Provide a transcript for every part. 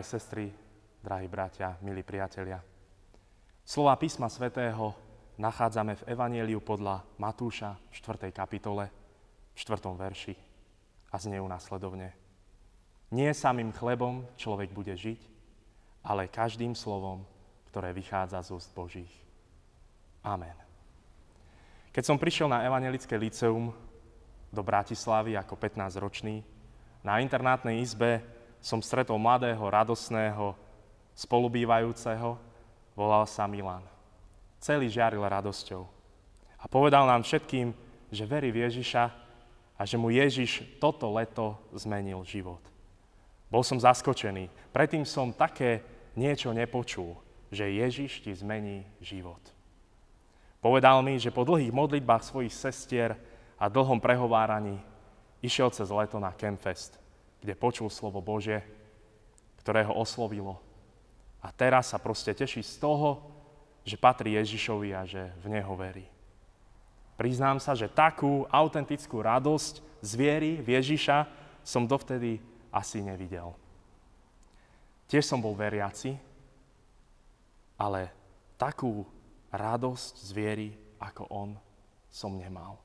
drahé sestry, drahí bratia, milí priatelia. Slova písma svätého nachádzame v Evanieliu podľa Matúša v 4. kapitole, v 4. verši a znejú následovne. Nie samým chlebom človek bude žiť, ale každým slovom, ktoré vychádza z úst Božích. Amen. Keď som prišiel na Evangelické liceum do Bratislavy ako 15-ročný, na internátnej izbe som stretol mladého, radosného, spolubývajúceho, volal sa Milan. Celý žiaril radosťou. A povedal nám všetkým, že verí v Ježiša a že mu Ježiš toto leto zmenil život. Bol som zaskočený. Predtým som také niečo nepočul, že Ježiš ti zmení život. Povedal mi, že po dlhých modlitbách svojich sestier a dlhom prehováraní išiel cez leto na Campfest kde počul slovo Bože, ktoré ho oslovilo. A teraz sa proste teší z toho, že patrí Ježišovi a že v Neho verí. Priznám sa, že takú autentickú radosť z viery v Ježiša som dovtedy asi nevidel. Tiež som bol veriaci, ale takú radosť z viery ako on som nemal.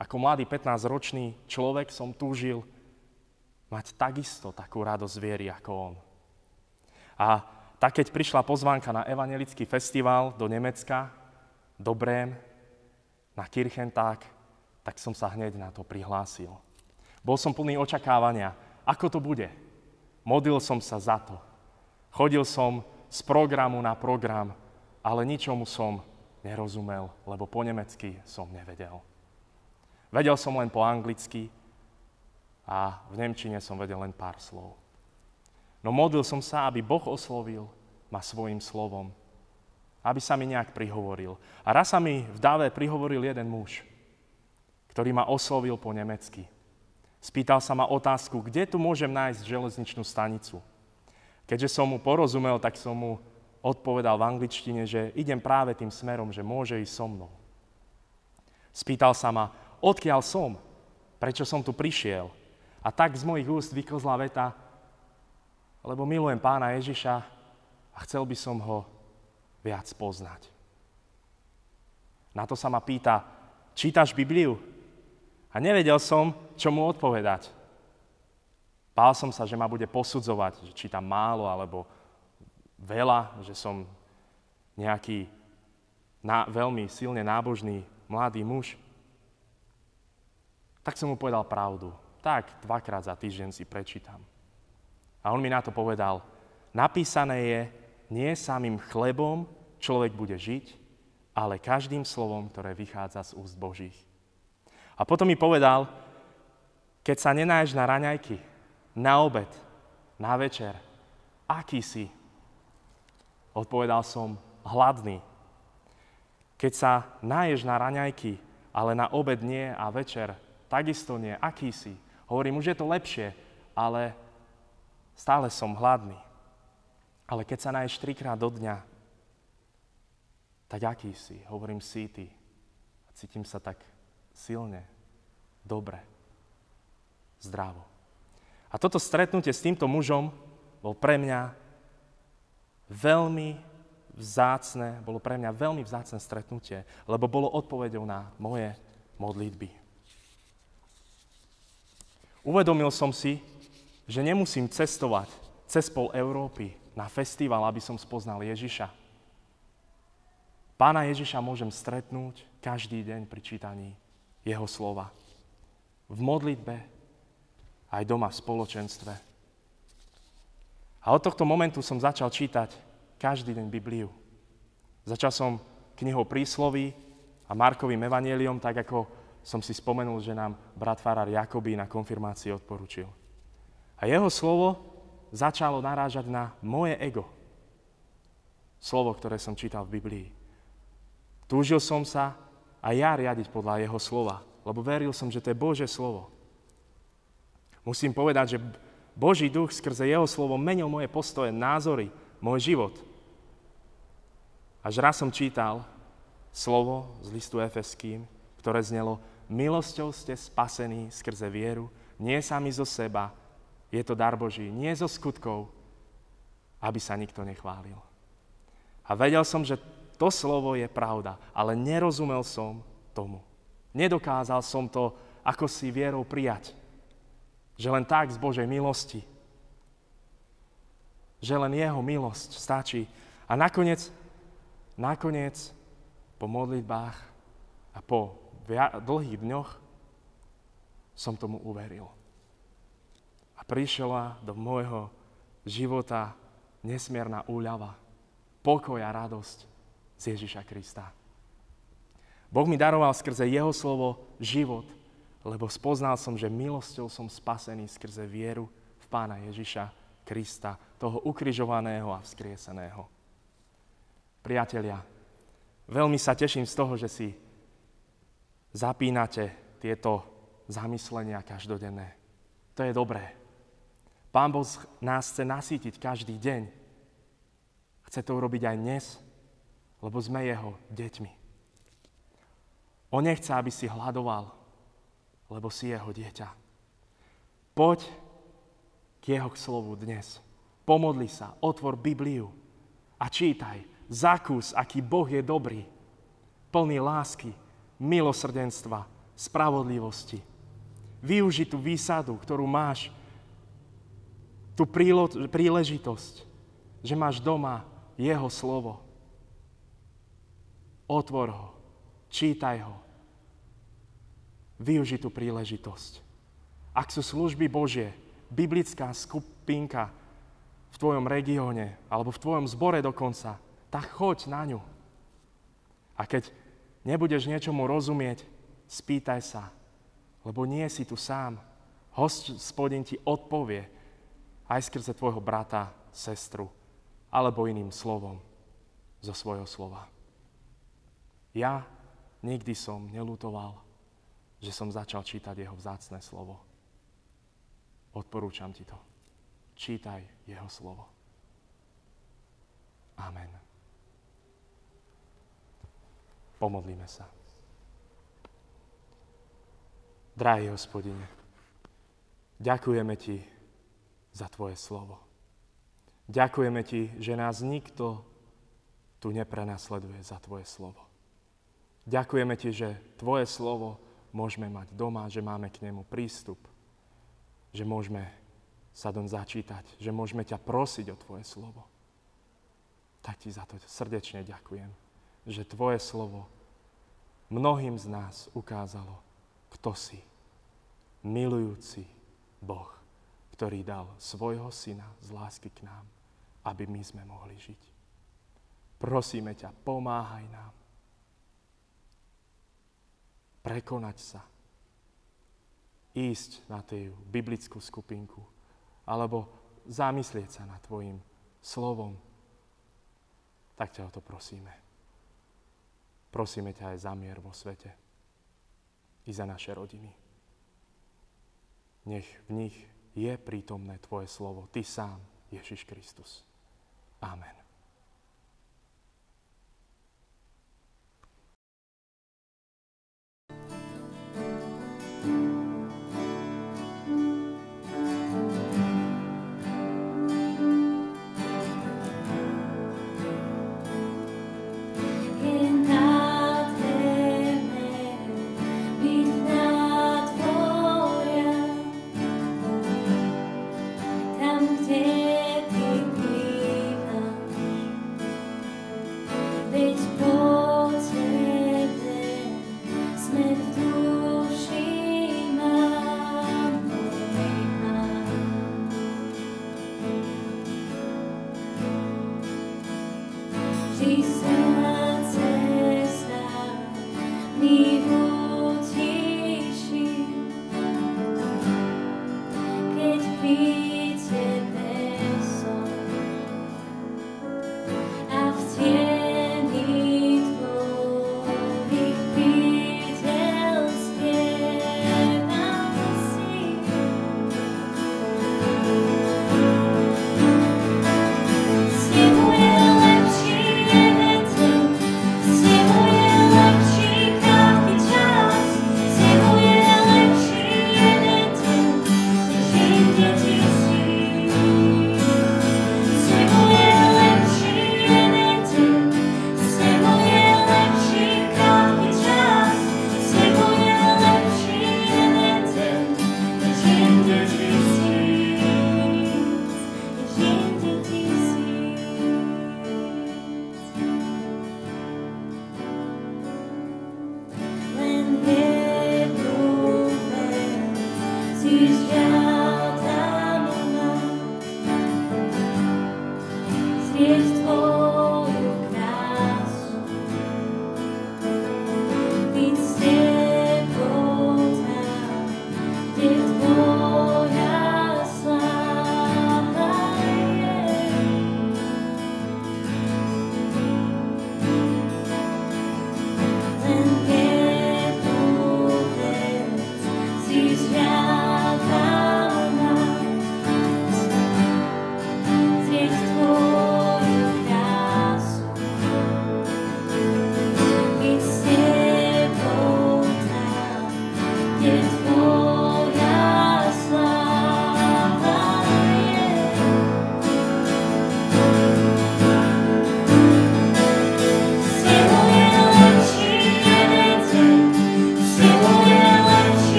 Ako mladý 15-ročný človek som túžil mať takisto takú radosť viery ako on. A tak, keď prišla pozvánka na evangelický festival do Nemecka, do Brém, na Kirchentag, tak som sa hneď na to prihlásil. Bol som plný očakávania, ako to bude. Modlil som sa za to. Chodil som z programu na program, ale ničomu som nerozumel, lebo po nemecky som nevedel. Vedel som len po anglicky, a v Nemčine som vedel len pár slov. No modlil som sa, aby Boh oslovil ma svojim slovom. Aby sa mi nejak prihovoril. A raz sa mi v dáve prihovoril jeden muž, ktorý ma oslovil po nemecky. Spýtal sa ma otázku, kde tu môžem nájsť železničnú stanicu. Keďže som mu porozumel, tak som mu odpovedal v angličtine, že idem práve tým smerom, že môže ísť so mnou. Spýtal sa ma, odkiaľ som, prečo som tu prišiel. A tak z mojich úst vykozla veta, lebo milujem pána Ježiša a chcel by som ho viac poznať. Na to sa ma pýta, čítaš Bibliu? A nevedel som, čo mu odpovedať. Bál som sa, že ma bude posudzovať, že čítam málo alebo veľa, že som nejaký na, veľmi silne nábožný mladý muž. Tak som mu povedal pravdu tak dvakrát za týždeň si prečítam. A on mi na to povedal, napísané je, nie samým chlebom človek bude žiť, ale každým slovom, ktoré vychádza z úst Božích. A potom mi povedal, keď sa nenáješ na raňajky, na obed, na večer, aký si? Odpovedal som, hladný. Keď sa náješ na raňajky, ale na obed nie a večer, takisto nie, aký si? Hovorím, už je to lepšie, ale stále som hladný. Ale keď sa naješ trikrát do dňa, tak aký si? Hovorím, si. A cítim sa tak silne, dobre, zdravo. A toto stretnutie s týmto mužom bol pre mňa veľmi vzácne, bolo pre mňa veľmi vzácne stretnutie, lebo bolo odpovedou na moje modlitby. Uvedomil som si, že nemusím cestovať cez pol Európy na festival, aby som spoznal Ježiša. Pána Ježiša môžem stretnúť každý deň pri čítaní jeho slova. V modlitbe, aj doma v spoločenstve. A od tohto momentu som začal čítať každý deň Bibliu. Začal som knihou prísloví a Markovým evanieliom, tak ako som si spomenul, že nám brat Farar Jakobí na konfirmácii odporučil. A jeho slovo začalo narážať na moje ego. Slovo, ktoré som čítal v Biblii. Túžil som sa a ja riadiť podľa jeho slova, lebo veril som, že to je Bože slovo. Musím povedať, že Boží duch skrze jeho slovo menil moje postoje, názory, môj život. Až raz som čítal slovo z listu Efeským, ktoré znelo, milosťou ste spasení skrze vieru, nie sami zo seba, Je to dar Boží, nie zo skutkov, aby sa nikto nechválil. A vedel som, že to slovo je pravda, ale nerozumel som tomu. Nedokázal som to ako si vierou prijať. Že len tak z Božej milosti. Že len Jeho milosť stačí. A nakoniec, nakoniec po modlitbách a po dlhých dňoch som tomu uveril. A prišla do môjho života nesmierna úľava, pokoj a radosť z Ježiša Krista. Boh mi daroval skrze Jeho slovo život, lebo spoznal som, že milosťou som spasený skrze vieru v Pána Ježiša Krista, toho ukrižovaného a vzkrieseného. Priatelia, veľmi sa teším z toho, že si zapínate tieto zamyslenia každodenné. To je dobré. Pán Boh nás chce nasítiť každý deň. Chce to urobiť aj dnes, lebo sme Jeho deťmi. On nechce, aby si hľadoval, lebo si Jeho dieťa. Poď k Jeho slovu dnes. Pomodli sa, otvor Bibliu a čítaj. Zakús, aký Boh je dobrý, plný lásky, milosrdenstva, spravodlivosti. Využi tú výsadu, ktorú máš, tú príležitosť, že máš doma Jeho slovo. Otvor ho, čítaj ho. Využi tú príležitosť. Ak sú služby Božie, biblická skupinka v tvojom regióne alebo v tvojom zbore dokonca, tak choď na ňu. A keď nebudeš niečomu rozumieť, spýtaj sa, lebo nie si tu sám. Hospodin ti odpovie aj skrze tvojho brata, sestru alebo iným slovom zo svojho slova. Ja nikdy som nelutoval, že som začal čítať jeho vzácne slovo. Odporúčam ti to. Čítaj jeho slovo. Amen. Pomodlíme sa. Drahý hospodine, ďakujeme ti za tvoje slovo. Ďakujeme ti, že nás nikto tu neprenasleduje za tvoje slovo. Ďakujeme ti, že tvoje slovo môžeme mať doma, že máme k nemu prístup, že môžeme sa dom začítať, že môžeme ťa prosiť o tvoje slovo. Tak ti za to srdečne ďakujem že Tvoje slovo mnohým z nás ukázalo, kto si. Milujúci Boh, ktorý dal svojho syna z lásky k nám, aby my sme mohli žiť. Prosíme ťa, pomáhaj nám prekonať sa, ísť na tú biblickú skupinku, alebo zamyslieť sa nad Tvojim slovom, tak ťa o to prosíme. Prosíme ťa aj za mier vo svete i za naše rodiny. Nech v nich je prítomné Tvoje slovo, Ty sám, Ježiš Kristus. Amen.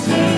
still.